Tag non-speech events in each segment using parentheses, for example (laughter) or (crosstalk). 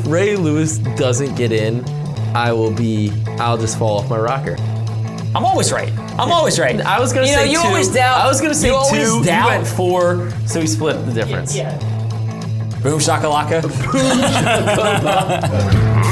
if Ray Lewis doesn't get in, I will be. I'll just fall off my rocker. I'm always right. I'm always right. I was gonna you say know, you two. always doubt. I was gonna say you two. always You went four, so we split the difference. Yeah. Boom shakalaka. (laughs) (laughs)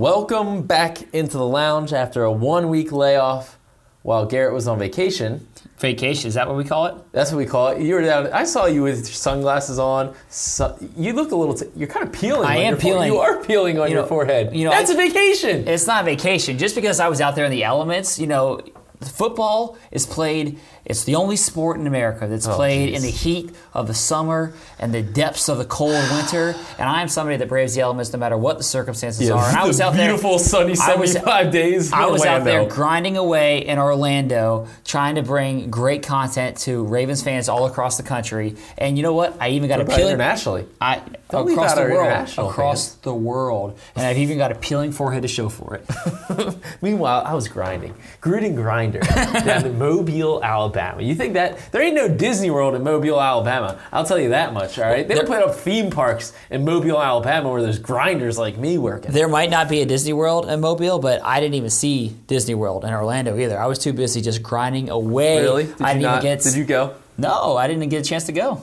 Welcome back into the lounge after a one-week layoff while Garrett was on vacation. Vacation. Is that what we call it? That's what we call it. You were down. I saw you with your sunglasses on. So, you look a little. T- you're kind of peeling. I on am peeling. You are peeling on You your know- forehead. you know, that's I- a vacation. It's not vacation. Just because I was out there in the elements, you know, football is played. It's the only sport in America that's oh, played in the heat of the summer and the depths of the cold winter. And I am somebody that braves the elements no matter what the circumstances are. And I was out beautiful there. Beautiful sunny I was- 75 days. I was out there grinding away in Orlando, trying to bring great content to Ravens fans all across the country. And you know what? I even got What a peeling internationally. I Don't across the world, across fans. the world, and I've even got a peeling forehead to show for it. (laughs) Meanwhile, I was grinding, Gruden grinder (laughs) down in Mobile, Alabama. You think that there ain't no Disney World in Mobile, Alabama? I'll tell you that much. All right, they don't put up theme parks in Mobile, Alabama, where there's grinders like me working. There might not be a Disney World in Mobile, but I didn't even see Disney World in Orlando either. I was too busy just grinding away. Really? Did I you didn't not? even get. Did you go? No, I didn't get a chance to go.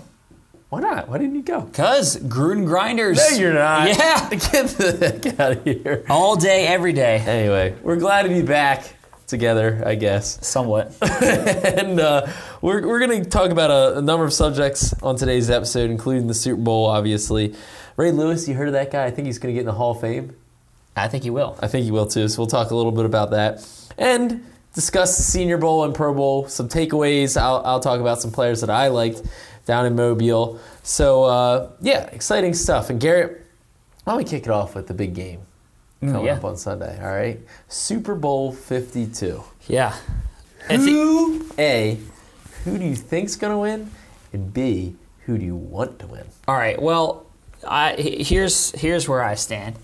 Why not? Why didn't you go? Cause Gruden grinders. No, you're not. Yeah, (laughs) Get the heck out of here. all day, every day. Anyway, we're glad to be back together, I guess. Somewhat. (laughs) and uh, we're, we're going to talk about a, a number of subjects on today's episode, including the Super Bowl, obviously. Ray Lewis, you heard of that guy? I think he's going to get in the Hall of Fame. I think he will. I think he will too. So we'll talk a little bit about that and discuss the Senior Bowl and Pro Bowl, some takeaways. I'll, I'll talk about some players that I liked down in Mobile. So, uh, yeah, exciting stuff. And Garrett, why don't we kick it off with the big game coming yeah. up on Sunday, all right? Super Bowl 52. Yeah. And thi- Who, A, who do you think's going to win? And B, who do you want to win? All right. Well, I, here's here's where I stand.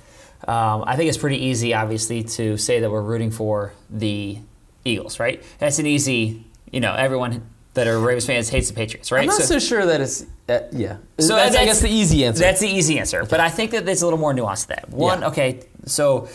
Um, I think it's pretty easy, obviously, to say that we're rooting for the Eagles, right? That's an easy, you know, everyone that are Ravens fans hates the Patriots, right? I'm not so, sure that it's, uh, yeah. So that's, I guess, the easy answer. That's the easy answer. But I think that there's a little more nuance to that. One, Yeah. okay, so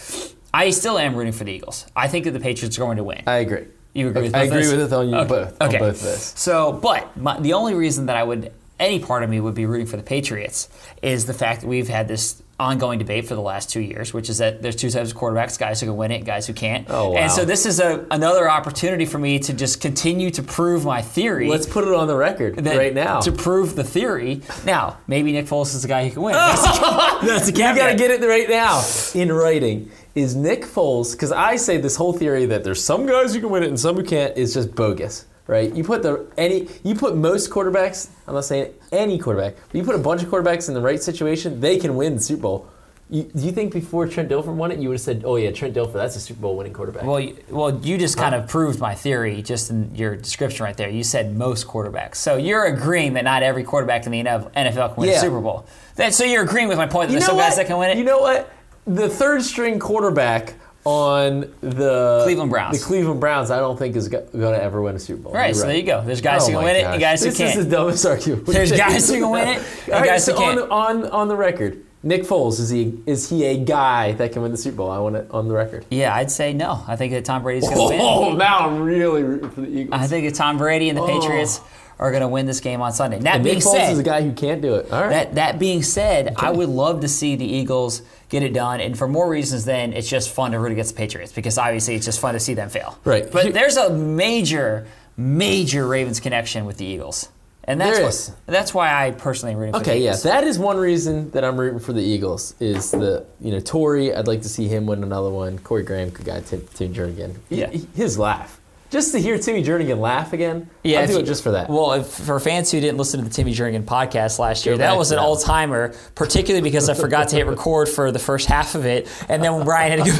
I still am rooting for the Eagles. I think that the Patriots are going to win. I agree. You agree with both I agree this? with it on you Okay. both. Okay. On both of this. So, but my, the only reason that I would, any part of me would be rooting for the Patriots is the fact that we've had this ongoing debate for the last two years, which is that there's two types of quarterbacks: guys who can win it, guys who can't. Oh, wow. And so this is a, another opportunity for me to just continue to prove my theory. Let's put it on the record right now. to prove the theory. Now, maybe Nick Foles is the guy who can win. (laughs) That's the, that's the you got to get it right now in writing. Is Nick Foles? Because I say this whole theory that there's some guys who can win it and some who can't is just bogus, right? You put the any, you put most quarterbacks. I'm not saying any quarterback, but you put a bunch of quarterbacks in the right situation, they can win the Super Bowl. You, do you think before Trent Dilfer won it, you would have said, "Oh yeah, Trent Dilfer, that's a Super Bowl winning quarterback"? Well, you, well, you just kind of proved my theory just in your description right there. You said most quarterbacks, so you're agreeing that not every quarterback in the NFL can win Yeah. a Super Bowl. That, so you're agreeing with my point that you there's some what? guys that can win it. You know what? The third string quarterback on the Cleveland Browns. The Cleveland Browns, I don't think is going to ever win a Super Bowl. Right, You're so there you go. There's guys Oh who can win it gosh. and guys who can't. This is the dumbest argument. There's (laughs) guys who can win it and right, guys so who can't. On, on on the record, Nick Foles is he is he a guy that can win the Super Bowl? I want it on the record. yeah, I'd say no. I think that Tom Brady's going to win. Oh, (laughs) now I'm really rooting for the Eagles. I think that Tom Brady and the oh. Patriots are going to win this game on Sunday. That and being Nick Foles said, is a guy who can't do it. All right. That that being said, I would love to see the Eagles get it done, and for more reasons than it's just fun to root against the Patriots because obviously it's just fun to see them fail. Right. But Here- there's a major, major Ravens connection with the Eagles, and that's There why, that's why I personally root for the Okay, yeah, that is one reason that I'm rooting for the Eagles. Is the you know Torrey? I'd like to see him win another one. Corey Graham could guy Tim, Tim Jernigan. Yeah. his laugh, just to hear Timmy Jernigan laugh again. Yeah, I'll do you- it just for that. Well, if, for fans who didn't listen to the Timmy Jernigan podcast last year, Go that was an all timer, particularly because I forgot to hit (laughs) record for the first half of it, and then when Brian had to go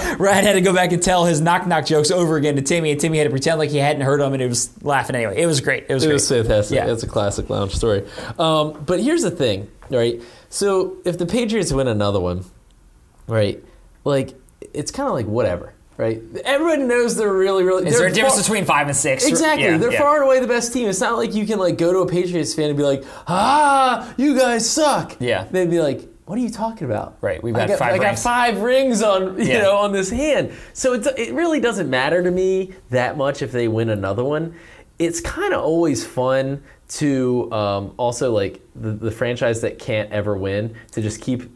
back, (laughs) Brian had to go back and tell his knock knock jokes over again to Timmy, and Timmy had to pretend like he hadn't heard them, and it was laughing anyway. It was great. It was It great. was fantastic. Yeah. It's a classic lounge story. Um, but here's the thing, right? So if the Patriots win another one, right, like it's kind of like whatever, right? Everybody knows they're really, really. Is there a difference far- between five and six? Exactly. Yeah, They're yeah. far and away the best team. It's not like you can like go to a Patriots fan and be like, "Ah, you guys suck." Yeah. They'd be like, "What are you talking about?" Right, we've got got, five I got five rings on you Yeah. know on this hand. So it's, it really doesn't matter to me that much if they win another one. It's kind of always fun to um, also like the, the franchise that can't ever win to just keep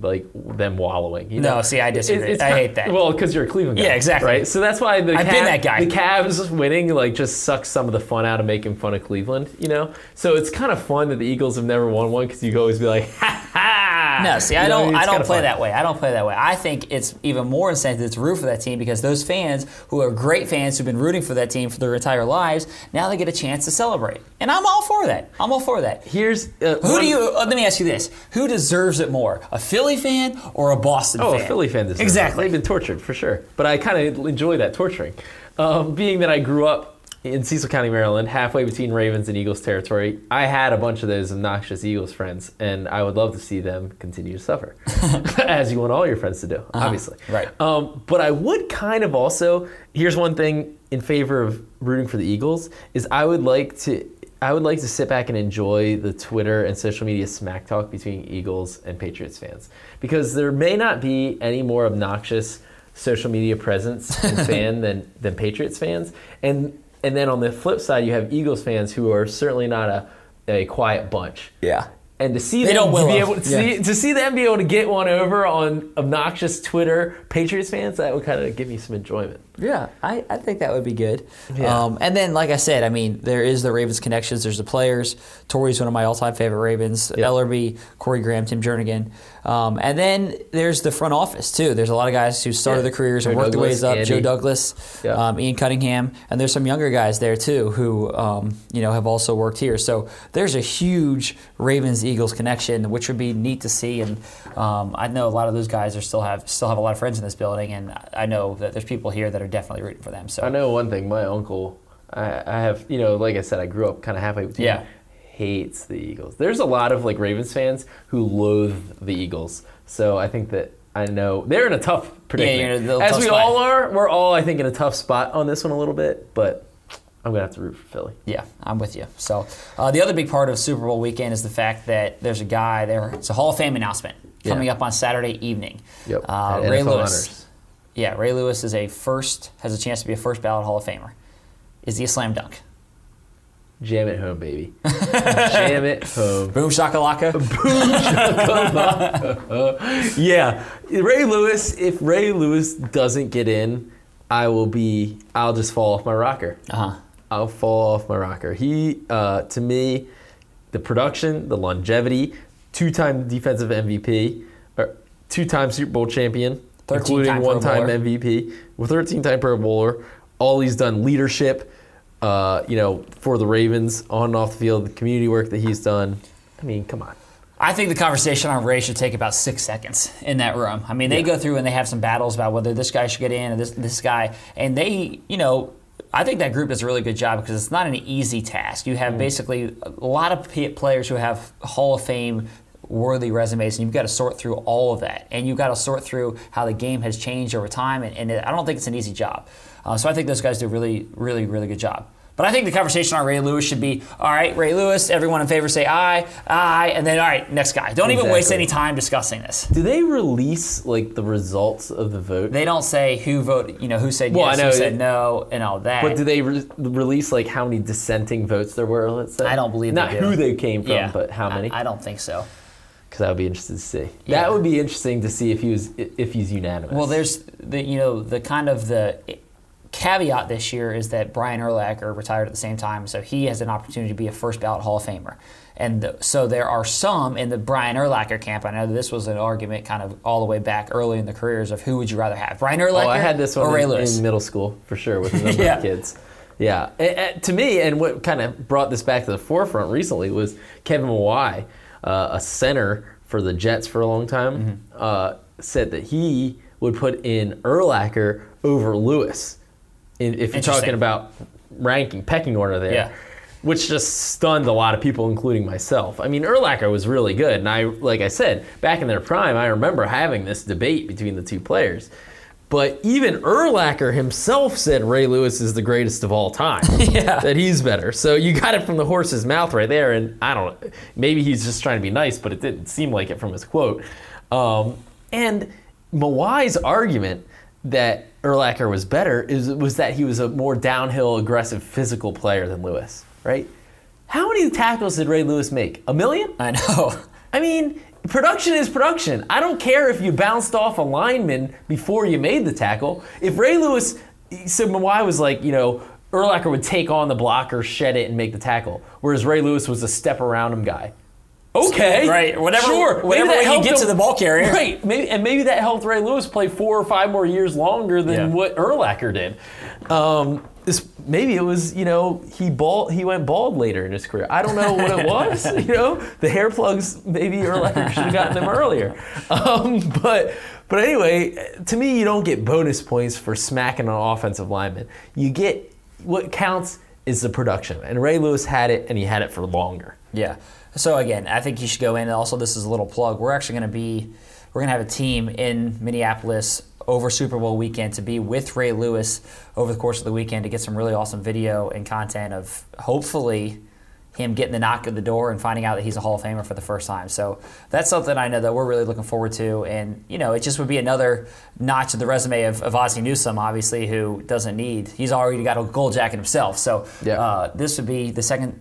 like them wallowing. You No, know? see, I disagree. I hate that. Well, because you're a Cleveland guy, Yeah, exactly. Right, so that's why the I've been that guy. The Cavs winning like just sucks some of the fun out of making fun of Cleveland, you know. So it's kind of fun that the Eagles have never won one because you can always be like, (laughs) ha ha. No, see, I You don't. it's I don't play fun. that way. I don't play that way. I think it's even more incentive to root for that team because those fans who are great fans who've been rooting for that team for their entire lives now they get a chance to celebrate, and I'm all for that. I'm all for that. Here's uh, Who one- do you? Uh, let me ask you this: Who deserves it more, a Philly fan or a Boston fan? Oh, fan? a Philly fan deserves it. Exactly. They've been tortured for sure, but I kind of enjoy that torturing. Um, being that I grew up in Cecil County, Maryland, halfway between Ravens and Eagles territory, I had a bunch of those obnoxious Eagles friends, and I would love to see them continue to suffer, (laughs) as you want all your friends to do, obviously. Uh-huh. Right. Um, but I would kind of also. Here's one thing in favor of rooting for the Eagles is I would like to. I would like to sit back and enjoy the Twitter and social media smack talk between Eagles and Patriots fans because there may not be any more obnoxious social media presence and (laughs) fan than than Patriots fans, and and then on the flip side you have Eagles fans who are certainly not a a quiet bunch Yeah. and to see They them willow. be able to, Yeah. see, to see them be able to get one over on obnoxious Twitter Patriots fans, that would kind of give me some enjoyment. Yeah, I, I think that would be good. Yeah. Um, and then, like I said, I mean, there is the Ravens connections. There's the players. Torrey's one of my all-time favorite Ravens. Yeah. Ellerby, Corey Graham, Tim Jernigan. Um, and then there's the front office too. There's a lot of guys who started Yeah. their careers and Joe worked their ways up. Joe Douglas, Yeah. um, Ian Cunningham, and there's some younger guys there too who um, you know have also worked here. So there's a huge Ravens Eagles connection, which would be neat to see. And um, I know a lot of those guys are still have still have a lot of friends in this building, and I know that there's people here that are definitely rooting for them. So I know one thing. My uncle, I, I have, you know, like I said, I grew up kind of halfway between. Yeah. Hates the Eagles. There's a lot of like Ravens fans who loathe the Eagles. So I think that I know they're in a tough predicament. a As we spot. all are. We're all, I think, in a tough spot on this one a little bit. But I'm gonna have to root for Philly. Yeah, I'm with you. So uh, the other big part of Super Bowl weekend is the fact that there's a guy there. It's a Hall of Fame announcement coming Yeah. up on Saturday evening. Yep. Uh, Ray Lewis. Honors. Yeah, Ray Lewis is a first has a chance to be a first ballot Hall of Famer. Is he a slam dunk? Jam it home, baby. (laughs) Jam it home. Boom shakalaka. (laughs) Boom shakalaka. yeah, Ray Lewis. If Ray Lewis doesn't get in, I will be. I'll just fall off my rocker. Uh huh. I'll fall off my rocker. He, uh, to me, the production, the longevity, two-time defensive MVP, or two-time Super Bowl champion, 13-time including one-time MVP, with 13-time Pro Bowler. All he's done leadership, uh, you know, for the Ravens on and off the field, the community work that he's done. I mean, come on. I think the conversation on Ray should take about six seconds in that room. I mean, they Yeah. go through and they have some battles about whether this guy should get in or this this guy, and they, you know, I think that group does a really good job because it's not an easy task. You have Mm. basically a lot of players who have Hall of Fame worthy resumes, and you've got to sort through all of that, and you've got to sort through how the game has changed over time, and, and I don't think it's an easy job. Uh, so I think those guys do a really, really, really good job. But I think the conversation on Ray Lewis should be all right, Ray Lewis, everyone in favor say aye, aye, and then all right, next guy. Don't even waste any time discussing this. Do they release like the results of the vote? They don't say who voted, you know, who said Well, yes, who said no, and all that. But do they re- release like how many dissenting votes there were? Let's say. I don't believe that. not do. who they came from, yeah, but how many. I, I don't think so. Because I would be interested to see. Yeah. That would be interesting to see if he was if he's unanimous. Well, there's the you know the kind of the caveat this year is that Brian Urlacher retired at the same time, so he has an opportunity to be a first ballot Hall of Famer. And the, so there are some in the Brian Urlacher camp. I know this was an argument kind of all the way back early in the careers of who would you rather have, Brian Urlacher oh, I had this or one Ray in, Lewis? in middle school for sure with a number (laughs) Yeah. of kids. Yeah, And- and to me, and what kind of brought this back to the forefront recently was Kevin Mawae, uh, a center for the Jets for a long time, Mm-hmm. uh, said that he would put in Urlacher over Lewis, in, if you're talking about ranking, pecking order there. Yeah. Which just stunned a lot of people, including myself. I mean, Urlacher was really good, and I, like I said, back in their prime, I remember having this debate between the two players. But even Urlacher himself said Ray Lewis is the greatest of all time. (laughs) Yeah. That he's better. So you got it from the horse's mouth right there. And I don't know, maybe he's just trying to be nice, but it didn't seem like it from his quote. Um, and Mawae's argument that Urlacher was better is, was that he was a more downhill, aggressive, physical player than Lewis, right? How many tackles did Ray Lewis make? A million? I know. I mean, production is production. I don't care if you bounced off a lineman before you made the tackle. If Ray Lewis, so Mawae was like, you know, Urlacher would take on the blocker, shed it, and make the tackle, whereas Ray Lewis was a step around him guy. Okay, Right, whatever- Sure, whatever way you get to the ball carrier. Right, maybe, and maybe that helped Ray Lewis play four or five more years longer than Yeah. what Urlacher did. Um, this, maybe it was, you know, he bald, he went bald later in his career. I don't know what it was. (laughs) you know, the hair plugs. Maybe Urlacher should have gotten them earlier. (laughs) Um, but but anyway, to me, you don't get bonus points for smacking an offensive lineman. You get what counts is the production, and Ray Lewis had it, and he had it for longer. Yeah. So again, I think you should go in. And also, this is a little plug. We're actually going to be, we're going to have a team in Minneapolis over Super Bowl weekend to be with Ray Lewis over the course of the weekend to get some really awesome video and content of hopefully him getting the knock at the door and finding out that he's a Hall of Famer for the first time. So that's something I know that we're really looking forward to. And, you know, it just would be another notch of the resume of, of Ozzie Newsome, obviously, who doesn't need, he's already got a gold jacket himself. So Yeah. uh, this would be the second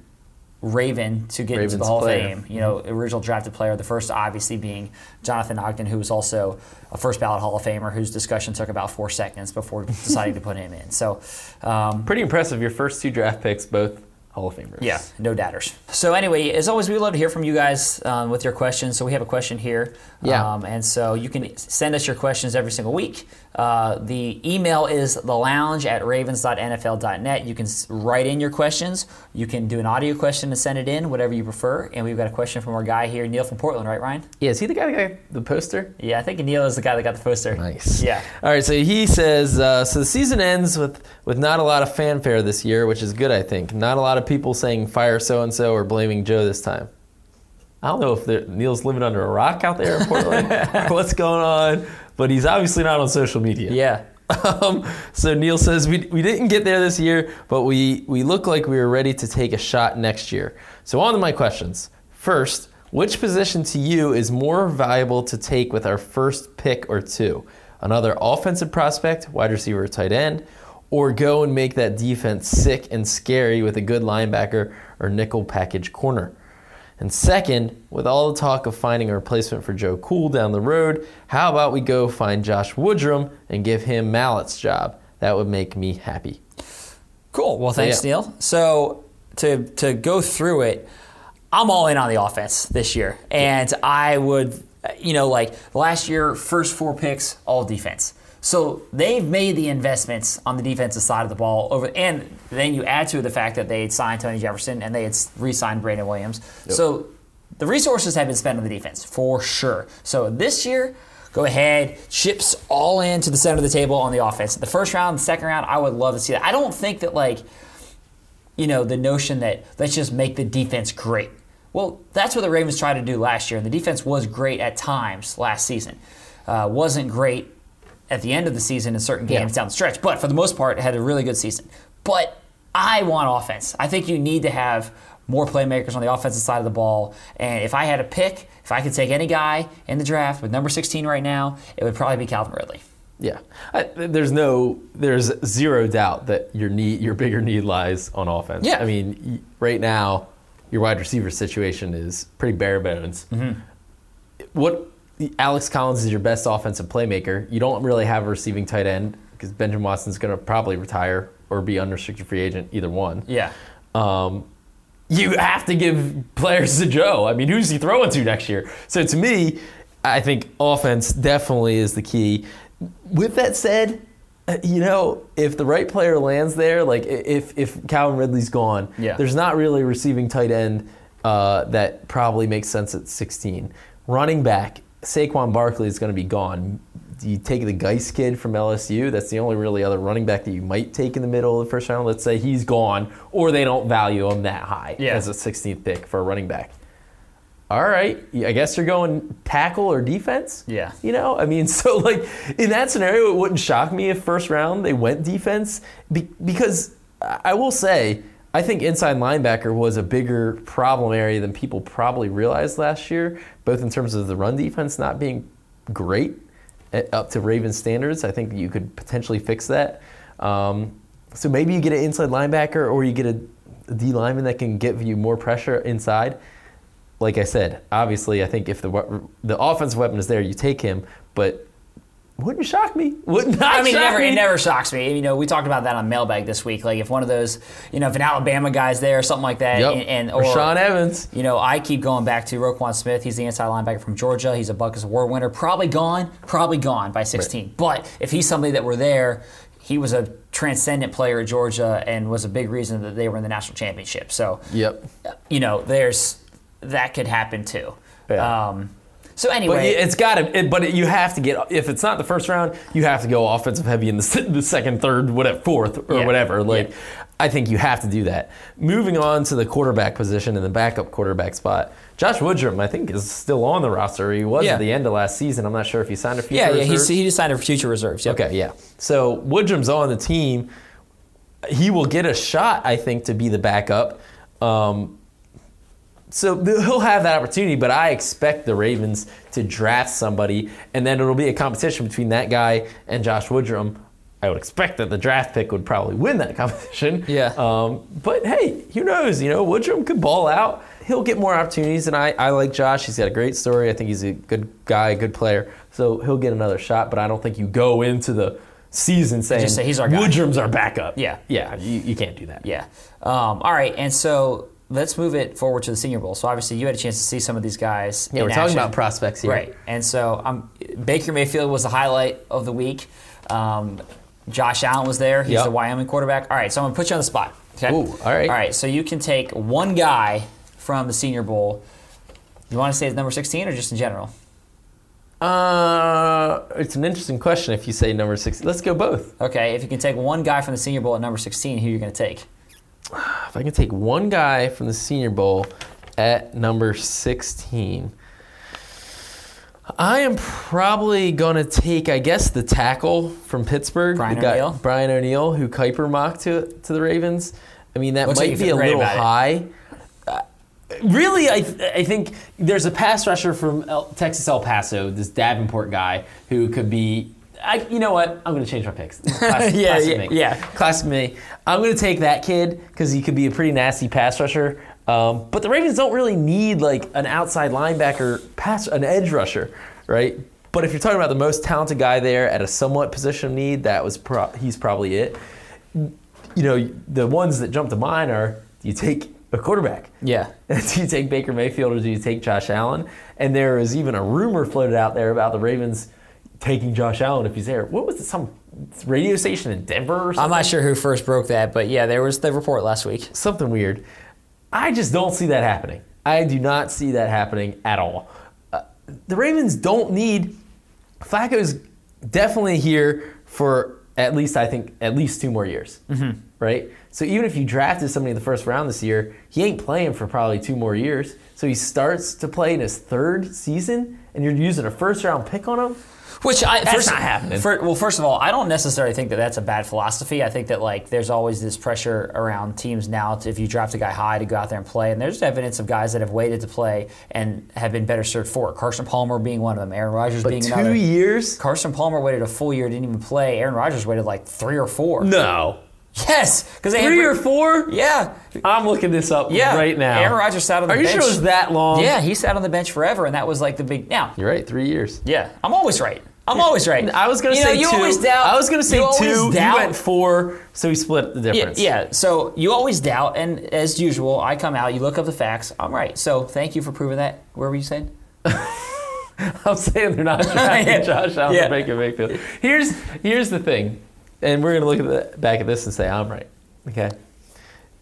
Raven to get into the Hall player. of Fame. You know, original drafted player. The first, obviously, being Jonathan Ogden, who was also a first ballot Hall of Famer, whose discussion took about four seconds before (laughs) deciding to put him in. So, um, Pretty impressive. Your first two draft picks, both Hall of Famers. yeah, no doubters. So anyway, as always, we love to hear from you guys um, with your questions. So we have a question here, Yeah. um, and so you can send us your questions every single week. Uh, the email is the lounge at ravens.nfl.net. You can write in your questions. You can do an audio question and send it in, whatever you prefer. And we've got a question from our guy here, Neil from Portland, right, Ryan? Yeah, is he the guy that got the poster? Yeah, I think Neil is the guy that got the poster. Nice. Yeah. All right, so he says uh, so the season ends with with not a lot of fanfare this year, which is good, I think. Not a lot of people saying fire so and so or blaming Joe this time. I don't know if Neil's living under a rock out there in Portland (laughs) what's going on, but he's obviously not on social media. Yeah. (laughs) Um, so Neil says we, we didn't get there this year, but we, we look like we were ready to take a shot next year. So on to my questions. First, which position to you is more valuable to take with our first pick or two? Another offensive prospect, wide receiver, or tight end, or go and make that defense sick and scary with a good linebacker or nickel package corner? And second, with all the talk of finding a replacement for Joe Cool down the road, how about we go find Josh Woodrum and give him Mallett's job? That would make me happy. Cool. Well, thanks, yeah. Neil. So to to go through it, I'm all in on the offense this year, and I would, you know, like last year, first four picks, all defense. So they've made the investments on the defensive side of the ball over, and then you add to it the fact that they had signed Tony Jefferson and they had re-signed Brandon Williams. So the resources have been spent on the defense for sure. So this year, go ahead, chips all in to the center of the table on the offense. The first round, the second round, I would love to see that. I don't think that like you know, the notion that let's just make the defense great. Well, that's what the Ravens tried to do last year, and the defense was great at times last season. Uh, wasn't great at the end of the season in certain games Yeah. down the stretch, but for the most part, had a really good season. But I want offense. I think you need to have more playmakers on the offensive side of the ball. And if I had a pick, if I could take any guy in the draft with number 16 right now, it would probably be Calvin Ridley. Yeah, I, there's no, there's zero doubt that your need, your bigger need lies on offense. Yeah. I mean, right now, your wide receiver situation is pretty bare bones. Mm-hmm. What Alex Collins is your best offensive playmaker. You don't really have a receiving tight end because Benjamin Watson's going to probably retire or be unrestricted free agent, either one. Yeah. um, you have to give players to Joe. I mean, who's he throwing to next year? So to me, I think offense definitely is the key. With that said, uh, you know, if the right player lands there, like if if Calvin Ridley's gone, Yeah. there's not really a receiving tight end uh, that probably makes sense at 16. Running back, Saquon Barkley is going to be gone. Do you take the Guice kid from LSU? That's the only really other running back that you might take in the middle of the first round. Let's say he's gone, or they don't value him that high Yeah. as a 16th pick for a running back. all right, I guess you're going tackle or defense. Yeah. You know, I mean, (laughs) so like in that scenario, it wouldn't shock me if first round they went defense be- because I will say, I think inside linebacker was a bigger problem area than people probably realized last year, both in terms of the run defense not being great up to Ravens standards. I think you could potentially fix that. Um, so maybe you get an inside linebacker or you get a D lineman that can give you more pressure inside. Like I said, obviously, I think if the the offensive weapon is there, you take him. But wouldn't shock me. Wouldn't I mean, never, me. it never shocks me. You know, we talked about that on Mailbag this week. Like, if one of those, you know, if an Alabama guy's there or something like that, Yep. and, and or or Sean Evans. You know, I keep going back to Roquan Smith. He's the inside linebacker from Georgia. He's a Butkus Award winner. Probably gone, probably gone by 16. But if he's somebody that were there, he was a transcendent player at Georgia and was a big reason that they were in the national championship. So, Yep. you know, there's that could happen too. Yeah. Um, so anyway, But it's got to. It, but it, you have to get. If it's not the first round, you have to go offensive heavy in the, the second, third, whatever, fourth, or Yeah. whatever. Like, Yeah. I think you have to do that. Moving on to the quarterback position and the backup quarterback spot. Josh Woodrum, I think, is still on the roster. He was Yeah. at the end of last season. I'm not sure if he signed a future yeah, yeah, reserve. he's, he decided for future reserves. Yep. Okay, yeah. So Woodrum's on the team. He will get a shot, I think, to be the backup. Um, so (laughs) he'll have that opportunity, but I expect the Ravens to draft somebody, and then it'll be a competition between that guy and Josh Woodrum. I would expect that the draft pick would probably win that (laughs) competition. Yeah. Um, but hey, who knows? You know, Woodrum could ball out. He'll get more opportunities, and I, I like Josh. He's got a great story. I think he's a good guy, a good player. So he'll get another shot, but I don't think you go into the season saying Just say he's our guy. Woodrum's our backup. Yeah. Yeah, you, you can't do that. Yeah. Um, all right, and so let's move it forward to the Senior Bowl. So obviously, you had a chance to see some of these guys. Yeah, we're talking about prospects here. Right, and so um, Baker Mayfield was the highlight of the week. Um, Josh Allen was there. He's Yep. the Wyoming quarterback. All right, so I'm gonna put you on the spot. Okay. Ooh, all right. All right. So you can take one guy from the Senior Bowl. You want to say it's number 16 or just in general? Uh, it's an interesting question if you say number 16. Let's go both. Okay. If you can take one guy from the Senior Bowl at number 16, who are you gonna take? If I can take one guy from the Senior Bowl at number 16, I am probably going to take, I guess, the tackle from Pittsburgh. Brian O'Neill? Brian O'Neill, who Kiper mocked to, to the Ravens. I mean, that Looks might you be a little high. Uh, Really, I, I think there's a pass rusher from El, Texas El Paso, this Davenport guy, who could be. I, you know what? I'm going to change my picks. (laughs) Classic, Yeah, yeah, me. yeah. Classic me. I'm going to take that kid because he could be a pretty nasty pass rusher. Um, but the Ravens don't really need like an outside linebacker, pass, an edge rusher, right? But if you're talking about the most talented guy there at a somewhat position of need, that was pro- he's probably it. You know, the ones that jump to mind are: you take a quarterback? Yeah. (laughs) do you take Baker Mayfield or do you take Josh Allen? And there is even a rumor floated out there about the Ravens taking Josh Allen if he's there. What was it? Some radio station in Denver or I'm not sure who first broke that, but yeah, there was the report last week. something weird. I just don't see that happening. I do not see that happening at all. Uh, the Ravens don't need Flacco's definitely here for at least I think at least two more years, mm-hmm. right? So even if you drafted somebody in the first round this year, he ain't playing for probably two more years. So he starts to play in his third season, and you're using a first round pick on him. Which I That's first, not happening. fir- well, first of all, I don't necessarily think that that's a bad philosophy. I think that like there's always this pressure around teams now to, if you draft a guy high to go out there and play, and there's evidence of guys that have waited to play and have been better served for it. Carson Palmer being one of them, Aaron Rodgers But being two another. years? Carson Palmer waited a full year, didn't even play. Aaron Rodgers waited like three or four. No, Yes, because they had three or four. Yeah, I'm looking this up yeah. right now. Aaron Rodgers sat on the Are you bench. sure it was that long? Yeah, he sat on the bench forever, and that was like the big. Now, You're right. Three years. yeah, I'm always right. I'm always right. (laughs) I was gonna You know, say you two. always doubt. I was gonna say you always two. Doubt. You went four, so we split the difference. yeah, so you always doubt, and as usual, I come out, you look up the facts. I'm right. So thank you for proving that. Where were you saying? (laughs) I'm saying they're not (laughs) drafting Yeah. Josh Allen Yeah. or Baker Mayfield. Here's here's the thing, and we're gonna look at the, back at this and say I'm right. Okay,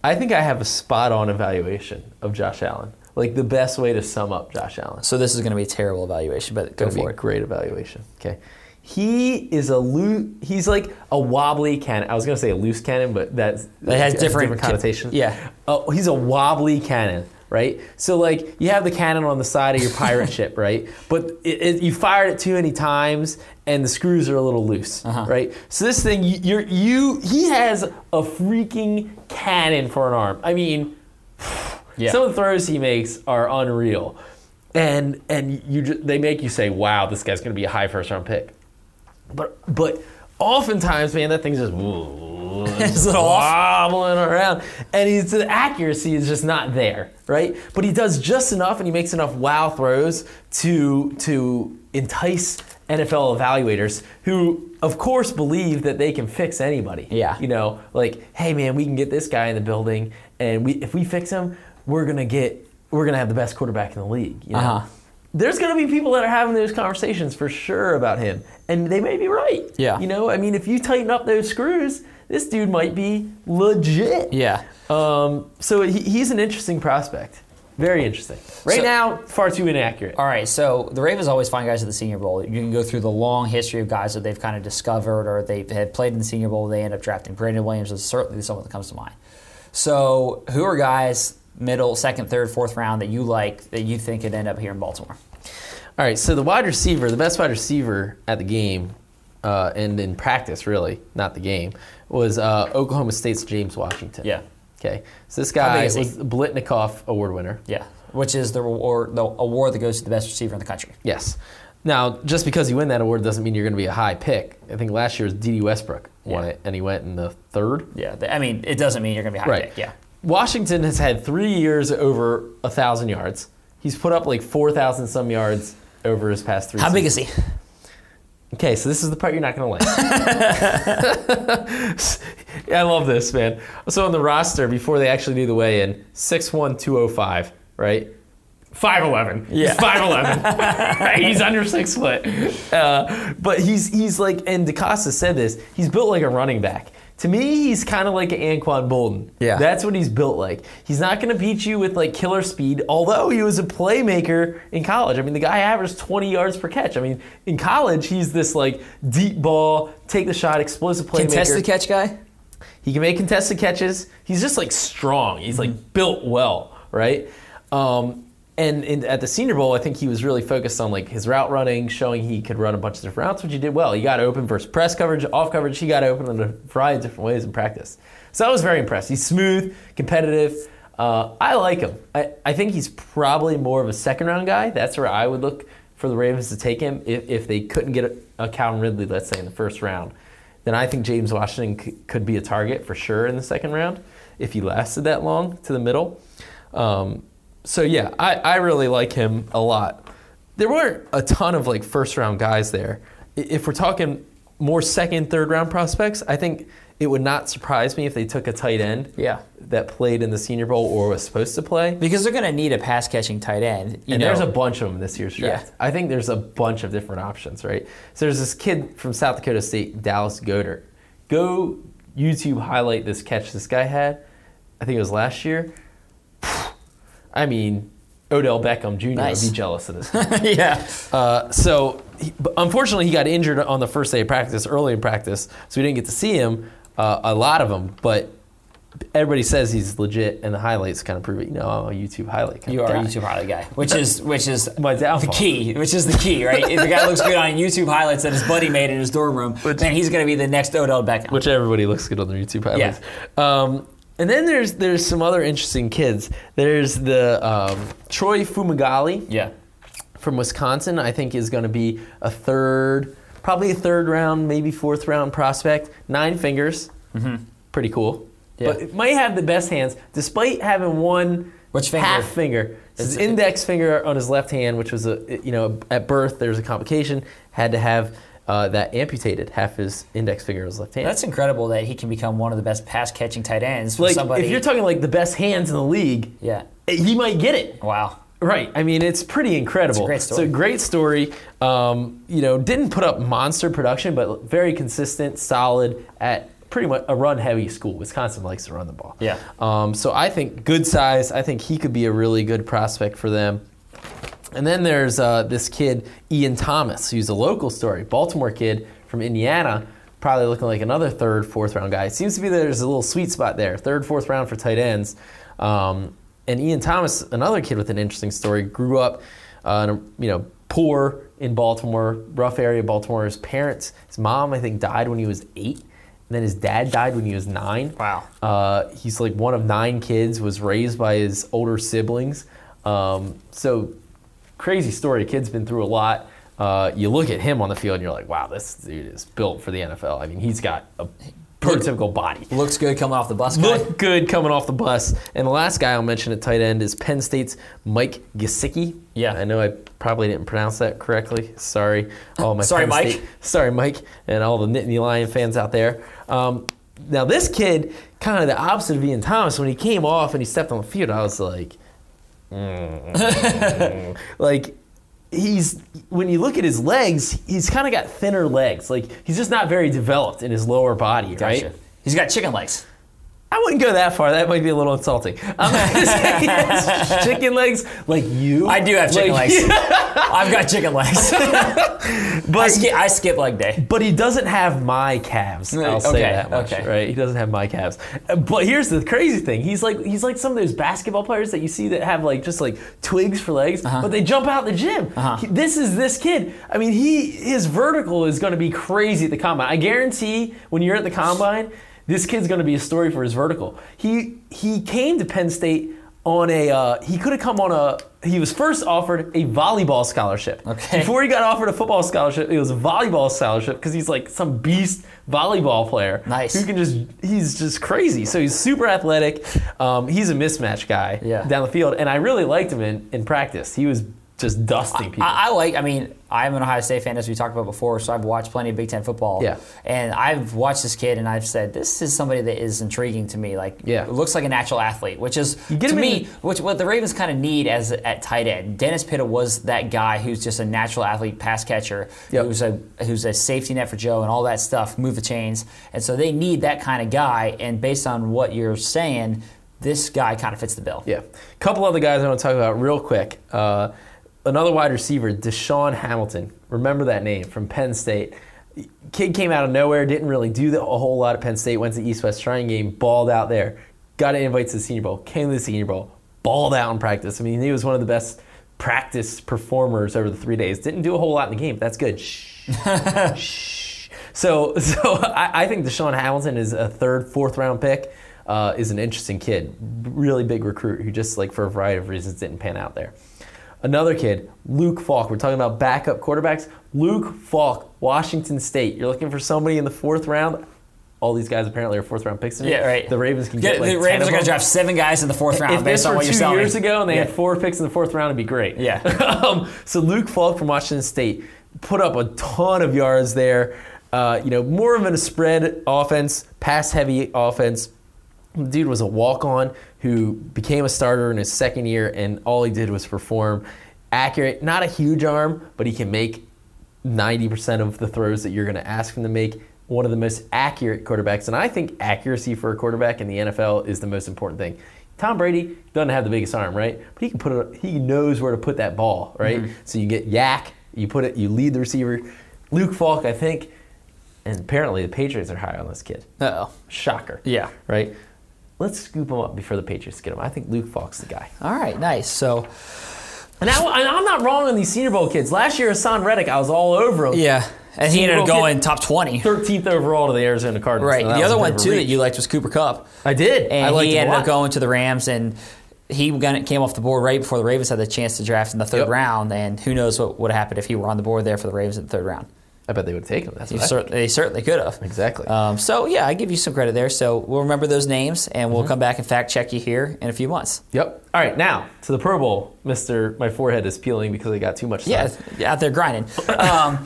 I think I have a spot on evaluation of Josh Allen. Like the best way to sum up Josh Allen. So this is going to be a terrible evaluation, but go for a it. great evaluation. Okay. He is a loose. He's like a wobbly cannon. I was gonna say a loose cannon, but that's That has different- different connotation. yeah. Oh, he's a wobbly cannon, right? So like you have the cannon on the side of your pirate (laughs) ship, right? But it, it, you fired it too many times, and the screws are a little loose, Uh-huh. right? So this thing, you, you're you he has a freaking cannon for an arm. I mean, (sighs) Yeah. some of the throws he makes are unreal, and and you ju- they make you say, "Wow, this guy's going to be a high first round pick." But but oftentimes, man, that thing's just Is (laughs) off? wobbling around, and he's the accuracy is just not there, right? But he does just enough, and he makes enough wow throws to to entice NFL evaluators who, of course, believe that they can fix anybody. Yeah. you know, like, hey, man, we can get this guy in the building, and we if we fix him, we're gonna get we're gonna have the best quarterback in the league. You know? Uh-huh. There's going to be people that are having those conversations for sure about him, and they may be right. Yeah. You know, I mean, if you tighten up those screws, this dude might be legit. Yeah. Um, so he, he's an interesting prospect. Very interesting. Right So- now, far too inaccurate. All right, so the Ravens always find guys at the Senior Bowl. You can go through the long history of guys that they've kind of discovered or they have played in the Senior Bowl. They end up drafting. Brandon Williams is certainly someone that comes to mind. So, who are guys middle, second, third, fourth round that you like that you think could end up here in Baltimore? All right, so the wide receiver, the best wide receiver at the game, uh, and in practice, really, not the game, was uh, Oklahoma State's James Washington. Yeah. Okay, so this guy big is he? was the Biletnikoff Award winner. Yeah, which is the reward, the award that goes to the best receiver in the country. Yes. Now, just because you win that award doesn't mean you're going to be a high pick. I think last year's Dede Westbrook won Yeah. it, and he went in the third. Yeah, I mean, it doesn't mean you're going to be a high Right. pick. Yeah. Washington has had three years over a thousand yards. He's put up like four thousand some yards over his past three. How big is he? Okay, so this is the part you're not going to like. (laughs) I love this, man. So on the roster, before they actually do the weigh-in, 6'1", 205, right? 5'11". Yeah. (laughs) He's 5'11". (laughs) he's under six foot. Uh, but he's he's like, and DeCosta said this, he's built like a running back. To me, he's kind of like an Anquan Boldin. Yeah. That's what he's built like. He's not going to beat you with like killer speed, although he was a playmaker in college. I mean, the guy averaged 20 yards per catch. I mean, in college, he's this like deep ball, take the shot, explosive playmaker. Contested catch guy? He can make contested catches. He's just like strong. He's like built well, right? Um, and in, at the Senior Bowl, I think he was really focused on like his route running, showing he could run a bunch of different routes, which he did well. He got open versus press coverage, off coverage. He got open in a variety of different ways in practice. So I was very impressed. He's smooth, competitive. Uh, I like him. I, I think he's probably more of a second round guy. That's where I would look for the Ravens to take him if, if they couldn't get a, a Calvin Ridley, let's say, in the first round then I think James Washington c- could be a target for sure in the second round if he lasted that long to the middle. Um, so yeah, I, I really like him a lot. There weren't a ton of like first round guys there. If we're talking more second, third round prospects, I think it would not surprise me if they took a tight end Yeah. that played in the Senior Bowl or was supposed to play. Because they're going to need a pass catching tight end. You and know, there's a bunch of them this year's draft. Yeah. I think there's a bunch of different options, right? So there's this kid from South Dakota State, Dallas Goedert. Go YouTube highlight this catch this guy had. I think it was last year. I mean, Odell Beckham Jr. Nice. would be jealous of this. (laughs) yeah. Uh, so, he, but unfortunately, he got injured on the first day of practice, early in practice, so we didn't get to see him, uh, a lot of them. But everybody says he's legit, and the highlights kind of prove it. You know, I'm a YouTube highlight You are guy. a YouTube highlight guy, which is (laughs) which is the key. Which is the key, right? if the guy looks good on YouTube highlights that his buddy made in his dorm room, Which- then he's going to be the next Odell Beckham. which everybody looks good on their YouTube highlights. Um, and then there's there's some other interesting kids. There's the um, Troy Fumagalli yeah, from Wisconsin. I think is going to be a third, probably a third round, maybe fourth round prospect. Nine fingers, pretty cool. Mm-hmm. Yeah. But it might have the best hands, despite having one Which finger? half finger. It's his index finger on his left hand, which was a you know at birth there's a complication. Had to have uh, that amputated. Half his index finger was left hand. that's incredible that he can become one of the best pass catching tight ends. For like somebody, if you're talking like the best hands in the league, yeah, he might get it. wow, Right. I mean, it's pretty incredible. It's a great story. It's a great story. Um, you know, didn't put up monster production, but very consistent, solid at pretty much a run-heavy school. Wisconsin likes to run the ball. Yeah. Um, so I think good size. I think he could be a really good prospect for them. And then there's uh, this kid, Ian Thomas, who's a local story, Baltimore kid from Indiana, probably looking like another third, fourth round guy. It seems to be there's a little sweet spot there, third, fourth round for tight ends. Um, and Ian Thomas, another kid with an interesting story, grew up, uh, in a, you know, poor in Baltimore, rough area of Baltimore. His parents, his mom, I think, died when he was eight, and then his dad died when he was nine. Wow. Uh, he's like one of nine kids, was raised by his older siblings. Um, so crazy story. Kid's been through a lot. Uh, you look at him on the field and you're like, wow, this dude is built for the NFL. I mean, he's got a prototypical body. Looks good coming off the bus. guy. Look good coming off the bus. And the last guy I'll mention at tight end is Penn State's Mike Gesicki. Yeah. I know I probably didn't pronounce that correctly. Sorry, all my Sorry, Penn Mike. State- sorry, Mike, and all the Nittany Lion fans out there. Um, now this kid, kind of the opposite of Ian Thomas. When he came off and he stepped on the field, I was like. Mm. (laughs) like he's when you look at his legs, he's kind of got thinner legs. Like he's just not very developed in his lower body, right? He's got chicken legs. I wouldn't go that far. That might be a little insulting. I'm gonna say chicken legs like you. I do have chicken Like- legs. (laughs) I've got chicken legs. (laughs) I, but skip, I skip leg day. but he doesn't have my calves. Mm, I'll say Okay, that much, okay. right? He doesn't have my calves. But here's the crazy thing: he's like he's like some of those basketball players that you see that have like just like twigs for legs, Uh-huh. but they jump out the gym. Uh-huh. He- this is this kid. I mean, he his vertical is going to be crazy at the combine. I guarantee when you're at the combine, this kid's going to be a story for his vertical. He he came to Penn State on a uh, he could have come on a he was first offered a volleyball scholarship. Okay. Before he got offered a football scholarship, it was a volleyball scholarship because he's like some beast volleyball player. Nice. Who can just he's just crazy. So he's super athletic. Um, he's a mismatch guy Yeah. down the field, and I really liked him in, in practice. He was just dusting people. I, I like. I mean, I'm an Ohio State fan, as we talked about before, so I've watched plenty of Big Ten football. Yeah. And I've watched this kid, and I've said this is somebody that is intriguing to me. Like, Yeah. looks like a natural athlete, which is to me, which what the Ravens kind of need as at tight end. Dennis Pitta was that guy who's just a natural athlete, pass catcher, Yep. who's a who's a safety net for Joe and all that stuff, move the chains, and so they need that kind of guy. And based on what you're saying, this guy kind of fits the bill. Yeah. A couple other guys I want to talk about real quick. Uh, another wide receiver, DaeSean Hamilton. Remember that name from Penn State. Kid came out of nowhere, didn't really do the, a whole lot at Penn State, went to the East West Shrine game, balled out there, got an invite to the Senior Bowl, came to the Senior Bowl, balled out in practice. I mean, he was one of the best practice performers over the three days. Didn't do a whole lot in the game. That's good. Shh. (laughs) Shh. So, so I, I think DaeSean Hamilton is a third, fourth round pick. Uh, is an interesting kid, really big recruit who just like for a variety of reasons didn't pan out there. Another kid, Luke Falk. We're talking about backup quarterbacks. Luke Falk, Washington State. You're looking for somebody in the fourth round. All these guys apparently are fourth round picks. Yeah, right. The Ravens can Yeah, get like the 10 Ravens are going to draft seven guys in the fourth round If this based on what you're selling. two years ago and they Yeah. had four picks in the fourth round, it'd be great. Yeah. (laughs) um, so Luke Falk from Washington State put up a ton of yards there. Uh, you know, more of a spread offense, pass heavy offense. The Dude was a walk on who became a starter in his second year, and all he did was perform. Accurate, not a huge arm, but he can make 90% of the throws that you're going to ask him to make. One of the most accurate quarterbacks. And I think accuracy for a quarterback in the NFL is the most important thing. Tom Brady doesn't have the biggest arm, right? But he can put it, he knows where to put that ball, right? Mm-hmm. So you get yak, you put it, you lead the receiver. Luke Falk, I think, and apparently the Patriots are high on this kid. Uh-oh. Shocker. Yeah. Right? Let's scoop him up before the Patriots get him. I think Luke Falk's the guy. All right, nice. So, And I, and I'm not wrong on these Senior Bowl kids. Last year, Haason Reddick, I was all over him. yeah. And he ended up going top 20. 13th overall to the Arizona Cardinals. Right. So The other one, too, that you liked was Cooper Kupp. I did. And I liked he him a ended up going to the Rams, and he came off the board right before the Ravens had the chance to draft in the third Yep. round. And who knows what would have happened if he were on the board there for the Ravens in the third round. I bet they would take him. That's You what I cer- think. they certainly could have. Exactly. Um, so, yeah, I give you some credit there. So we'll remember those names, and Mm-hmm. we'll come back and fact check you here in a few months. Yep. All right, now to the Pro Bowl. Mister, my forehead is peeling because I got too much. Yeah, out there grinding. Um,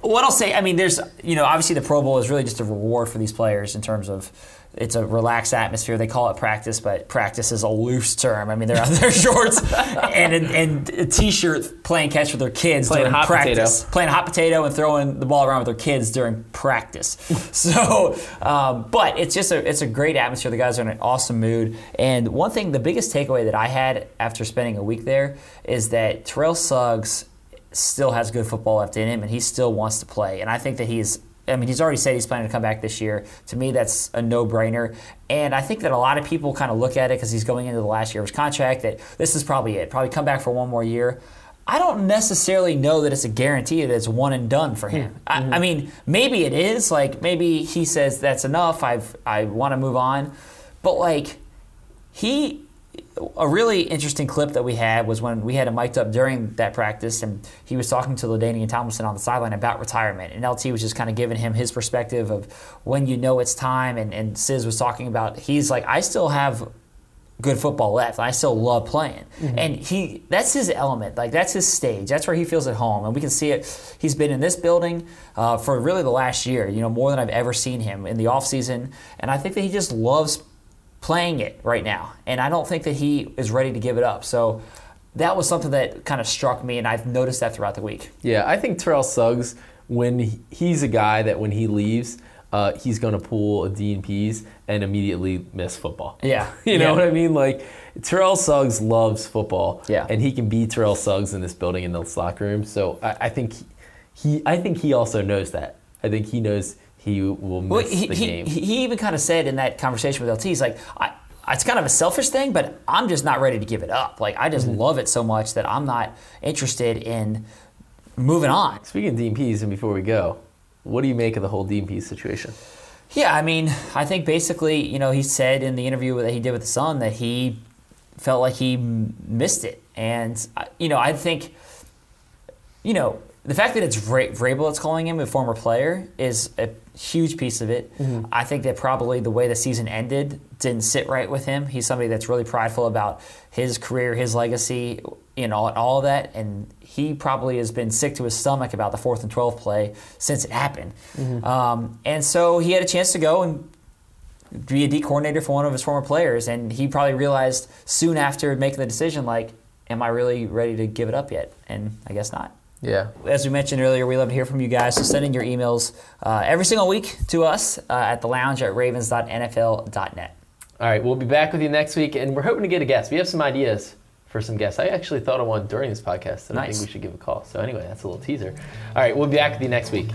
what I'll say, I mean, there's, you know, obviously the Pro Bowl is really just a reward for these players in terms of it's a relaxed atmosphere. They call it practice, but practice is a loose term. I mean, they're out there (laughs) shorts and and a t-shirt playing catch with their kids Playing during practice, potato. playing hot potato and throwing the ball around with their kids during practice. (laughs) so, um, but it's just a it's a great atmosphere. The guys are in an awesome mood. And one thing, the biggest takeaway that I had after spending a week there is that Terrell Suggs still has good football left in him, and he still wants to play. And I think that he's I mean, he's already said he's planning to come back this year. To me, that's a no-brainer. And I think that a lot of people kind of look at it because he's going into the last year of his contract. That this is probably it. Probably come back for one more year. I don't necessarily know that it's a guarantee that it's one and done for him. Mm-hmm. I, I mean, maybe it is. Like maybe he says that's enough. I've I want to move on, but like he a really interesting clip that we had was when we had him mic'd up during that practice and he was talking to LaDainian Tomlinson on the sideline about retirement. And LT was just kind of giving him his perspective of when you know it's time. And, and Sizz was talking about, he's like, I still have good football left. I still love playing. And he that's his element. Like that's his stage. That's where he feels at home. And we can see it. He's been in this building uh, for really the last year, you know, more than I've ever seen him in the offseason. And I think that he just loves playing it right now. And I don't think that he is ready to give it up. So that was something that kind of struck me, and I've noticed that throughout the week. Yeah, I think Terrell Suggs, when he, he's a guy that when he leaves, uh, he's going to pull a Dean Pees and immediately miss football. Yeah. (laughs) you know Yeah. what I mean? Like Terrell Suggs loves football. Yeah. and he can be Terrell Suggs in this building in this locker room. So I, I think he, I think he also knows that. I think he knows he will miss Well, he, the he, game. he even kind of said in that conversation with LT, he's like, I, it's kind of a selfish thing, but I'm just not ready to give it up. Like, I just Mm-hmm. love it so much that I'm not interested in moving on. Speaking of D and before we go, what do you make of the whole Dean Pees situation? Yeah, I mean, I think basically, you know, he said in the interview that he did with the Sun that he felt like he m- missed it, and you know, I think, you know, the fact that it's Vra- Vrabel that's calling him a former player is a huge piece of it. I think that probably the way the season ended didn't sit right with him. He's somebody that's really prideful about his career, his legacy, you know, and all of that, and he probably has been sick to his stomach about the fourth and twelve play since it happened. Um, and so he had a chance to go and be a D coordinator for one of his former players, and he probably realized soon after making the decision, like, am I really ready to give it up yet? And I guess not. Yeah, As we mentioned earlier, we love to hear from you guys. So send in your emails uh, every single week to us uh, at the lounge at ravens.nfl.net. All right, we'll be back with you next week, and we're hoping to get a guest. We have some ideas for some guests. I actually thought of one during this podcast that I think we should give a call. So anyway, that's a little teaser. All right, we'll be back with you next week.